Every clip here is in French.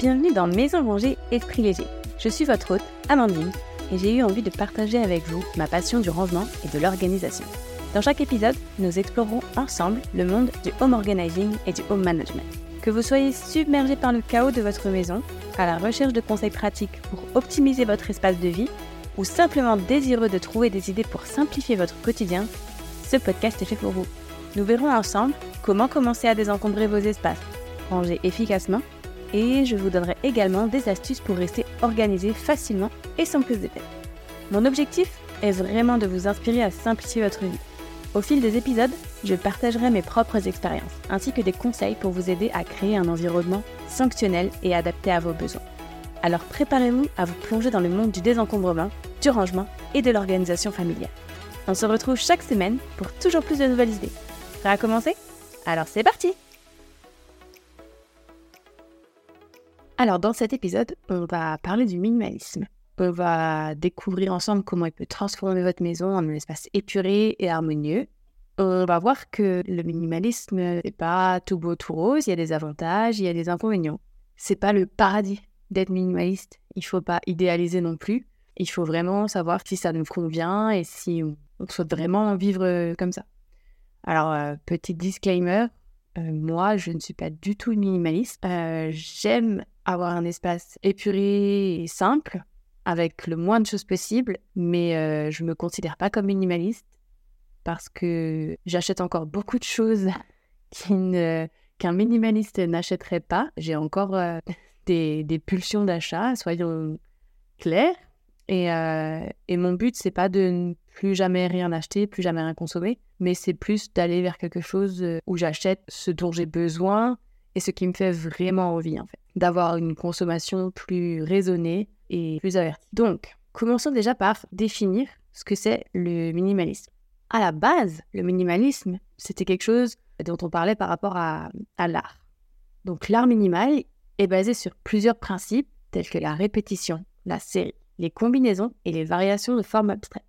Bienvenue dans Maison Rangée Esprit Léger. Je suis votre hôte, Amandine, et j'ai eu envie de partager avec vous ma passion du rangement et de l'organisation. Dans chaque épisode, nous explorerons ensemble le monde du home organizing et du home management. Que vous soyez submergé par le chaos de votre maison, à la recherche de conseils pratiques pour optimiser votre espace de vie, ou simplement désireux de trouver des idées pour simplifier votre quotidien, ce podcast est fait pour vous. Nous verrons ensemble comment commencer à désencombrer vos espaces, ranger efficacement, et je vous donnerai également des astuces pour rester organisé facilement et sans plus d'effets. Mon objectif est vraiment de vous inspirer à simplifier votre vie. Au fil des épisodes, je partagerai mes propres expériences, ainsi que des conseils pour vous aider à créer un environnement sanctionnel et adapté à vos besoins. Alors préparez-vous à vous plonger dans le monde du désencombrement, du rangement et de l'organisation familiale. On se retrouve chaque semaine pour toujours plus de nouvelles idées. Prêt à commencer? Alors c'est parti Alors dans cet épisode, on va parler du minimalisme. On va découvrir ensemble comment il peut transformer votre maison en un espace épuré et harmonieux. On va voir que le minimalisme n'est pas tout beau tout rose, il y a des avantages, il y a des inconvénients. C'est pas le paradis d'être minimaliste. Il faut pas idéaliser non plus. Il faut vraiment savoir si ça nous convient et si on, souhaite vraiment vivre euh, comme ça. Alors, euh, petit disclaimer, euh, moi, je ne suis pas du tout minimaliste. J'aime avoir un espace épuré et simple, avec le moins de choses possible, mais je ne me considère pas comme minimaliste parce que j'achète encore beaucoup de choses qu'un minimaliste n'achèterait pas. J'ai encore des, pulsions d'achat, soyons clairs. Et, euh, et mon but, c'est pas de ne plus jamais rien acheter, plus jamais rien consommer, mais c'est plus d'aller vers quelque chose euh, où j'achète ce dont j'ai besoin et ce qui me fait vraiment envie, en fait. D'avoir une consommation plus raisonnée et plus avertie. Donc, commençons déjà par définir ce que c'est le minimalisme. À la base, le minimalisme, c'était quelque chose dont on parlait par rapport à, à l'art. Donc, l'art minimal, est basé sur plusieurs principes tels que la répétition, la série, les combinaisons et les variations de formes abstraites.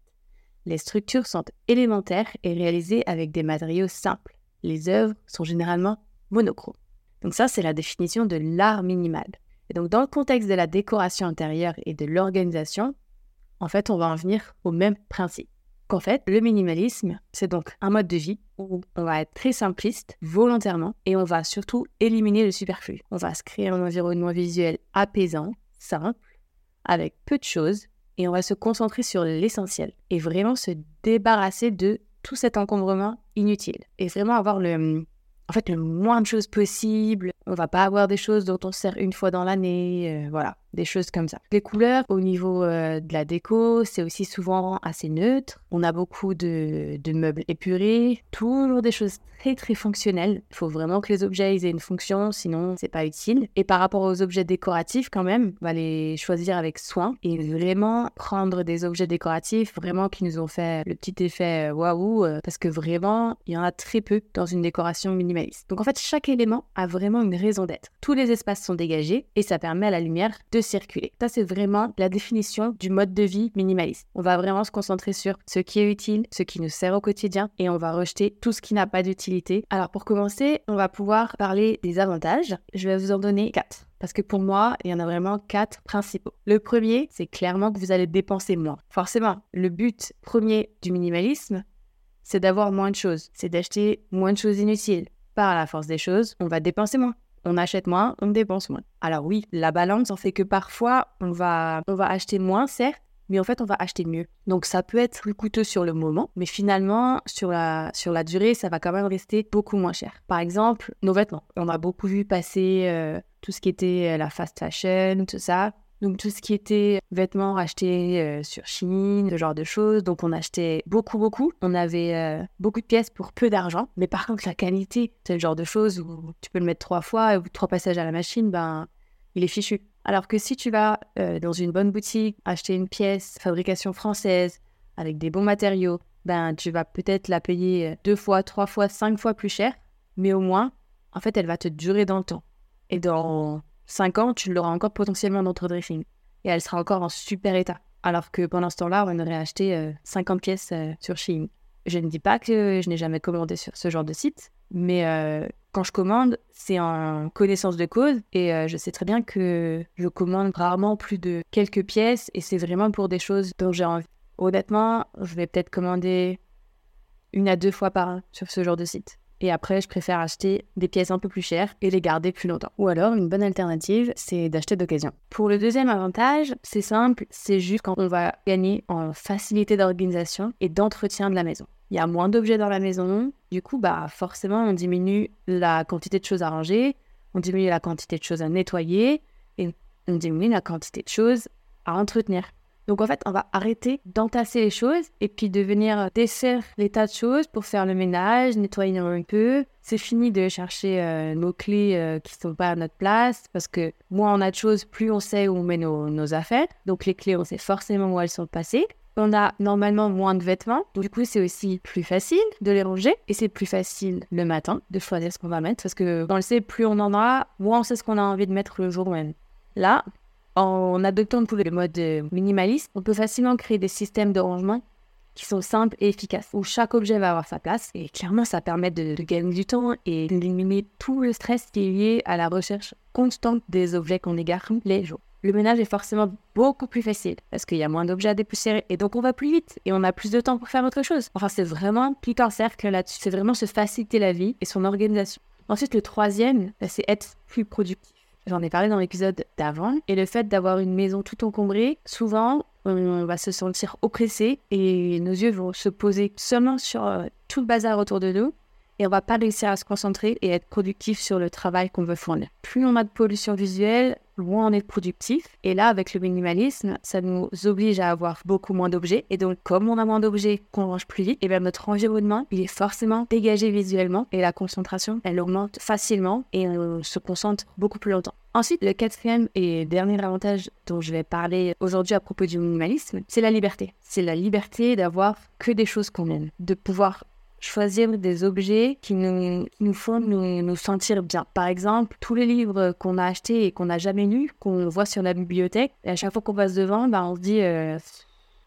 Les structures sont élémentaires et réalisées avec des matériaux simples. Les œuvres sont généralement monochromes. Donc ça, c'est la définition de l'art minimal. Et donc dans le contexte de la décoration intérieure et de l'organisation, en fait, on va en venir au même principe qu'en fait, le minimalisme, c'est donc un mode de vie où on va être très simpliste volontairement et on va surtout éliminer le superflu. On va se créer un environnement visuel apaisant, simple, avec peu de choses et on va se concentrer sur l'essentiel et vraiment se débarrasser de tout cet encombrement inutile et vraiment avoir le, en fait, le moins de choses possible. On va pas avoir des choses dont on sert une fois dans l'année, euh, voilà des choses comme ça. Les couleurs, au niveau euh, de la déco, c'est aussi souvent assez neutre. On a beaucoup de, meubles épurés, toujours des choses très très fonctionnelles. Il faut vraiment que les objets aient une fonction, sinon c'est pas utile. Et par rapport aux objets décoratifs, quand même, on va les choisir avec soin et vraiment prendre des objets décoratifs vraiment qui nous ont fait le petit effet euh, waouh, parce que vraiment, il y en a très peu dans une décoration minimaliste. Donc en fait, chaque élément a vraiment une raison d'être. Tous les espaces sont dégagés et ça permet à la lumière de circuler. Ça, c'est vraiment la définition du mode de vie minimaliste. On va vraiment se concentrer sur ce qui est utile, ce qui nous sert au quotidien et on va rejeter tout ce qui n'a pas d'utilité. Alors pour commencer, on va pouvoir parler des avantages. Je vais vous en donner quatre. Parce que pour moi, il y en a vraiment quatre principaux. Le premier, c'est clairement que vous allez dépenser moins. Forcément, le but premier du minimalisme, c'est d'avoir moins de choses. C'est d'acheter moins de choses inutiles. Par la force des choses, on va dépenser moins on achète moins, on dépense moins. Alors oui, la balance en fait que parfois on va, on va acheter moins, certes, mais en fait on va acheter mieux. Donc ça peut être plus coûteux sur le moment, mais finalement sur la, sur la durée, ça va quand même rester beaucoup moins cher. Par exemple, nos vêtements. On a beaucoup vu passer euh, tout ce qui était euh, la fast fashion, tout ça. Donc tout ce qui était vêtements achetés euh, sur Chine, ce genre de choses. Donc on achetait beaucoup, beaucoup. On avait euh, beaucoup de pièces pour peu d'argent. Mais par contre, la qualité, c'est le genre de choses où tu peux le mettre trois fois et trois passages à la machine, ben, il est fichu. Alors que si tu vas euh, dans une bonne boutique acheter une pièce fabrication française avec des bons matériaux, ben tu vas peut-être la payer deux fois, trois fois, cinq fois plus cher. Mais au moins, en fait, elle va te durer dans le temps. Et dans 5 ans, tu l'auras encore potentiellement dans ton dressing. Et elle sera encore en super état. Alors que pendant ce temps-là, on aurait acheté 50 euh, pièces euh, sur Shein. Je ne dis pas que je n'ai jamais commandé sur ce genre de site, mais euh, quand je commande, c'est en connaissance de cause et je sais très bien que je commande rarement plus de quelques pièces et c'est vraiment pour des choses dont j'ai envie. Honnêtement, je vais peut-être commander une à deux fois par an sur ce genre de site. Et après, je préfère acheter des pièces un peu plus chères et les garder plus longtemps. Ou alors, une bonne alternative, c'est d'acheter d'occasion. Pour le deuxième avantage, c'est simple, c'est juste quand on va gagner en facilité d'organisation et d'entretien de la maison. Il y a moins d'objets dans la maison, du coup, bah forcément, on diminue la quantité de choses à ranger, on diminue la quantité de choses à nettoyer et on diminue la quantité de choses à entretenir. Donc en fait, on va arrêter d'entasser les choses et puis de venir défaire les tas de choses pour faire le ménage, nettoyer un peu. C'est fini de chercher euh, nos clés euh, qui sont pas à notre place parce que moins on a de choses, plus on sait où on met nos, affaires. Donc les clés, on sait forcément où elles sont passées. On a normalement moins de vêtements, donc du coup c'est aussi plus facile de les ranger et c'est plus facile le matin de choisir ce qu'on va mettre parce que on le sait, plus on en a, moins on sait ce qu'on a envie de mettre le jour même. Là, en adoptant tous le mode euh, minimaliste, on peut facilement créer des systèmes de rangement qui sont simples et efficaces, où chaque objet va avoir sa place. Et clairement, ça permet de, gagner du temps et d'éliminer tout le stress qui est lié à la recherche constante des objets qu'on égare les jours. Le ménage est forcément beaucoup plus facile parce qu'il y a moins d'objets à dépoussiérer et donc on va plus vite et on a plus de temps pour faire autre chose. Enfin, c'est vraiment tout un cercle là-dessus. C'est vraiment se faciliter la vie et son organisation. Ensuite, le troisième, bah, c'est être plus productif. J'en ai parlé dans l'épisode d'avant. Et le fait d'avoir une maison tout encombrée, souvent, on va se sentir oppressé et nos yeux vont se poser seulement sur euh, tout le bazar autour de nous et on va pas réussir à se concentrer et être productif sur le travail qu'on veut fournir. Plus on a de pollution visuelle, on est productif. Et là, avec le minimalisme, ça nous oblige à avoir beaucoup moins d'objets. Et donc, comme on a moins d'objets, qu'on range plus vite, et bien notre environnement, il est forcément dégagé visuellement et la concentration, elle augmente facilement et on se concentre beaucoup plus longtemps. Ensuite, le quatrième et dernier avantage dont je vais parler aujourd'hui à propos du minimalisme, c'est la liberté. C'est la liberté d'avoir que des choses qu'on aime, de pouvoir choisir des objets qui nous, nous font nous, sentir bien. Par exemple, tous les livres qu'on a achetés et qu'on n'a jamais lus, qu'on voit sur la bibliothèque, et à chaque fois qu'on passe devant, ben, on se dit euh,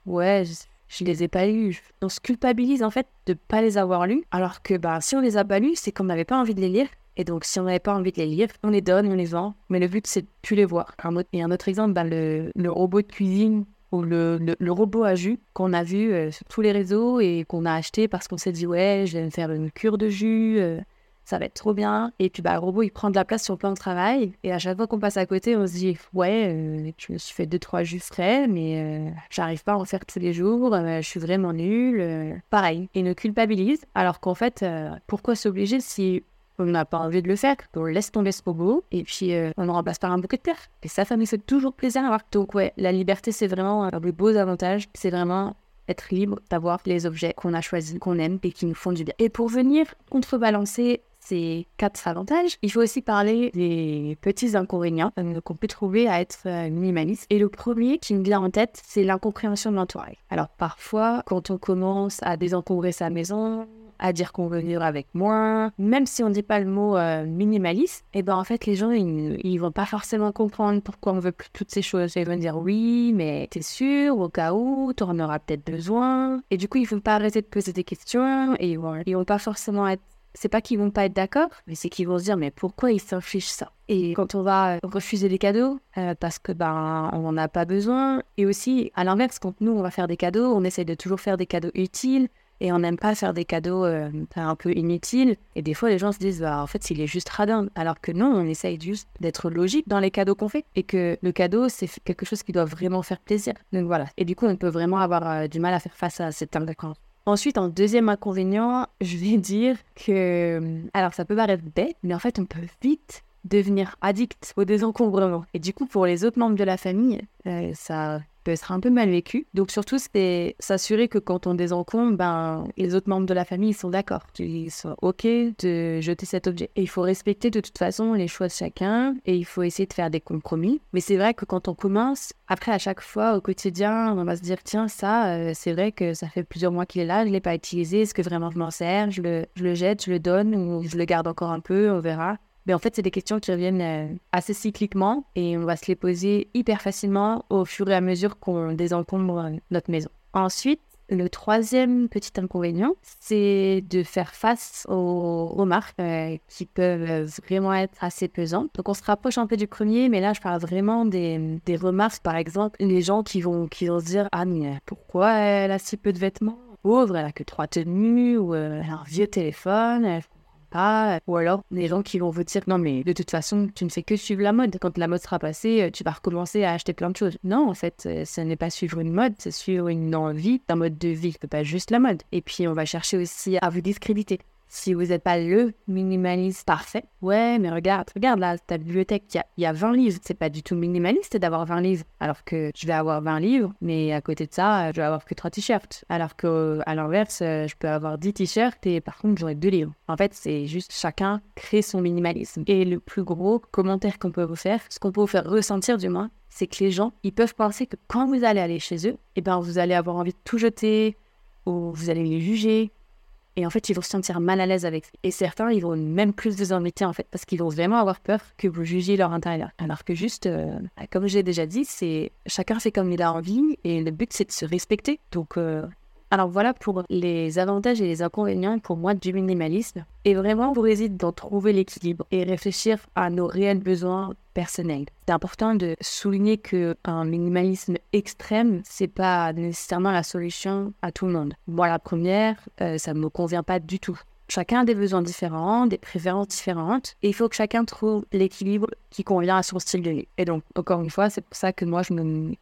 Ouais, je, ne les ai pas lus. On se culpabilise en fait de ne pas les avoir lus, alors que ben, si on les a pas lus, c'est qu'on n'avait pas envie de les lire. Et donc, si on n'avait pas envie de les lire, on les donne, on les vend. Mais le but, c'est de plus les voir. Un autre, et un autre exemple, ben, le, le robot de cuisine le, robot à jus qu'on a vu euh, sur tous les réseaux et qu'on a acheté parce qu'on s'est dit ouais, je vais me faire une cure de jus, euh, ça va être trop bien. Et puis bah, le robot il prend de la place sur le plan de travail et à chaque fois qu'on passe à côté, on se dit ouais, euh, je me suis fait deux trois jus frais, mais j'arrive pas à en faire tous les jours, je suis vraiment nulle. pareil, et ne culpabilise alors qu'en fait, pourquoi s'obliger si on n'a pas envie de le faire, on laisse tomber ce robot et puis euh, on le remplace par un bouquet de terre. Et ça, ça nous fait toujours plaisir à voir. Donc ouais, la liberté, c'est vraiment un des beaux avantages. C'est vraiment être libre d'avoir les objets qu'on a choisis, qu'on aime et qui nous font du bien. Et pour venir contrebalancer ces quatre avantages, il faut aussi parler des petits inconvénients euh, qu'on peut trouver à être euh, minimaliste. Et le premier qui me vient en tête, c'est l'incompréhension de l'entourage. Alors parfois, quand on commence à désencombrer sa maison, à dire qu'on veut vivre avec moins, même si on dit pas le mot euh, minimaliste, et eh ben en fait les gens ils, ils, vont pas forcément comprendre pourquoi on veut plus toutes ces choses. Ils vont dire oui, mais t'es sûr au cas où tu en auras peut-être besoin. Et du coup ils vont pas arrêter de poser des questions et ils vont, vont pas forcément être c'est pas qu'ils vont pas être d'accord, mais c'est qu'ils vont se dire mais pourquoi ils s'infligent ça? Et quand on va refuser des cadeaux euh, parce que ben on n'en a pas besoin, et aussi à l'inverse quand nous on va faire des cadeaux, on essaie de toujours faire des cadeaux utiles et on n'aime pas faire des cadeaux euh, un peu inutiles. Et des fois, les gens se disent, bah, en fait, il est juste radin. Alors que non, on essaye juste d'être logique dans les cadeaux qu'on fait. Et que le cadeau, c'est quelque chose qui doit vraiment faire plaisir. Donc voilà. Et du coup, on peut vraiment avoir euh, du mal à faire face à cette incohérence. Ensuite, en deuxième inconvénient, je vais dire que, euh, alors ça peut paraître bête, mais en fait, on peut vite devenir addict au désencombrement. Et du coup, pour les autres membres de la famille, ça peut être un peu mal vécu. Donc surtout, c'est s'assurer que quand on désencombre, ben, les autres membres de la famille sont d'accord, qu'ils sont OK de jeter cet objet. Et il faut respecter de toute façon les choix de chacun et il faut essayer de faire des compromis. Mais c'est vrai que quand on commence, après à chaque fois au quotidien, on va se dire tiens ça, euh, c'est vrai que ça fait plusieurs mois qu'il est là, je ne l'ai pas utilisé, est-ce que vraiment je m'en sers, je le, je le jette, je le donne ou je le garde encore un peu, on verra. Mais en fait, c'est des questions qui reviennent euh, assez cycliquement et on va se les poser hyper facilement au fur et à mesure qu'on désencombre notre maison. Ensuite, Le troisième petit inconvénient, c'est de faire face aux remarques euh, qui peuvent vraiment être assez pesantes. Donc on se rapproche un peu du premier, mais là je parle vraiment des, des remarques, par exemple, les gens qui vont, qui vont se dire Ah, mais pourquoi elle a si peu de vêtements pauvre, elle a que trois tenues, ou euh, un vieux téléphone, pas. Ou alors, les gens qui vont vous dire non, mais de toute façon, tu ne fais que suivre la mode. Quand la mode sera passée, euh, tu vas recommencer à acheter plein de choses. Non, en fait, euh, ce n'est pas suivre une mode, c'est suivre une envie, un mode de vie, pas juste la mode. Et puis, on va chercher aussi à vous discréditer si vous n'êtes pas le minimaliste parfait, ouais, mais regarde, regarde là, ta bibliothèque, il y, a 20 livres. C'est pas du tout minimaliste d'avoir 20 livres. Alors que je vais avoir 20 livres, mais à côté de ça, je vais avoir que 3 t-shirts. Alors qu'à l'inverse, je peux avoir 10 t-shirts et par contre, j'aurai 2 livres. En fait, c'est juste chacun crée son minimalisme. Et le plus gros commentaire qu'on peut vous faire, ce qu'on peut vous faire ressentir du moins, c'est que les gens, ils peuvent penser que quand vous allez aller chez eux, eh ben, vous allez avoir envie de tout jeter, ou vous allez les juger, et en fait, ils vont se sentir mal à l'aise avec. Et certains, ils vont même plus vous embêter en fait, parce qu'ils vont vraiment avoir peur que vous jugiez leur intérieur. Alors que juste, euh, comme j'ai déjà dit, c'est chacun fait comme il a envie, et le but c'est de se respecter. Donc euh, alors voilà pour les avantages et les inconvénients pour moi du minimalisme. Et vraiment, vous réside dans trouver l'équilibre et réfléchir à nos réels besoins personnels. C'est important de souligner que un minimalisme extrême, c'est pas nécessairement la solution à tout le monde. Moi, la première, euh, ça ne me convient pas du tout. Chacun a des besoins différents, des préférences différentes, et il faut que chacun trouve l'équilibre qui convient à son style de vie. Et donc, encore une fois, c'est pour ça que moi, je,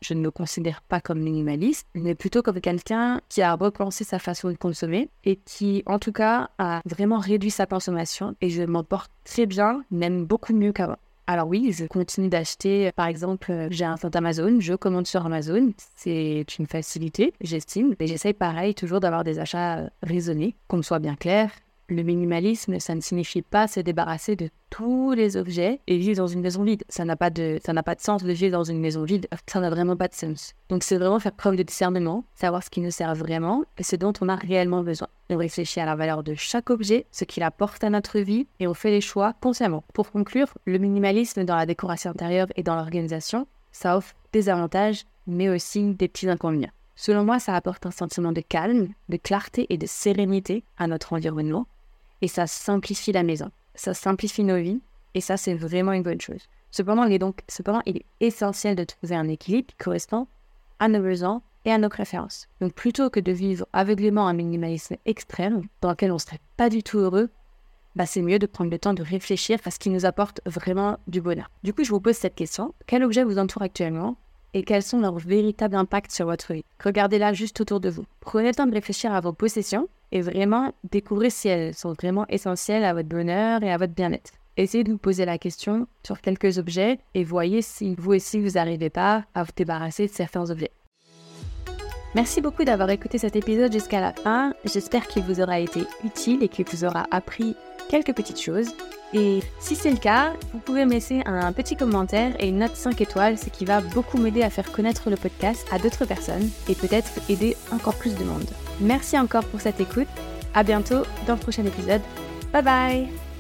je, ne me considère pas comme minimaliste, mais plutôt comme quelqu'un qui a repensé sa façon de consommer et qui, en tout cas, a vraiment réduit sa consommation, et je m'en porte très bien, même beaucoup mieux qu'avant. Alors oui, je continue d'acheter. Par exemple, j'ai un compte Amazon, je commande sur Amazon. C'est une facilité, j'estime. Et j'essaye pareil toujours d'avoir des achats raisonnés, qu'on soit bien clair, le minimalisme, ça ne signifie pas se débarrasser de tous les objets et vivre dans une maison vide. Ça n'a pas de, ça n'a pas de sens de vivre dans une maison vide. Ça n'a vraiment pas de sens. Donc c'est vraiment faire preuve de discernement, savoir ce qui nous sert vraiment et ce dont on a réellement besoin. On réfléchit à la valeur de chaque objet, ce qu'il apporte à notre vie et on fait les choix consciemment. Pour conclure, le minimalisme dans la décoration intérieure et dans l'organisation, ça offre des avantages mais aussi des petits inconvénients. Selon moi, ça apporte un sentiment de calme, de clarté et de sérénité à notre environnement et ça simplifie la maison. Ça simplifie nos vies et ça, c'est vraiment une bonne chose. Cependant, il est donc cependant, il est essentiel de trouver un équilibre qui correspond à nos besoins et à nos préférences. Donc, plutôt que de vivre aveuglément un minimalisme extrême dans lequel on ne serait pas du tout heureux, bah, c'est mieux de prendre le temps de réfléchir à ce qui nous apporte vraiment du bonheur. Du coup, je vous pose cette question. Quel objet vous entoure actuellement et quels sont leurs véritables impacts sur votre vie Regardez-la juste autour de vous. Prenez le temps de réfléchir à vos possessions et vraiment découvrir si elles sont vraiment essentielles à votre bonheur et à votre bien-être. Essayez de vous poser la question sur quelques objets et voyez si vous aussi vous n'arrivez pas à vous débarrasser de certains objets. Merci beaucoup d'avoir écouté cet épisode jusqu'à la fin. J'espère qu'il vous aura été utile et qu'il vous aura appris quelques petites choses. Et si c'est le cas, vous pouvez me laisser un petit commentaire et une note 5 étoiles, ce qui va beaucoup m'aider à faire connaître le podcast à d'autres personnes et peut-être aider encore plus de monde. Merci encore pour cette écoute. À bientôt dans le prochain épisode. Bye bye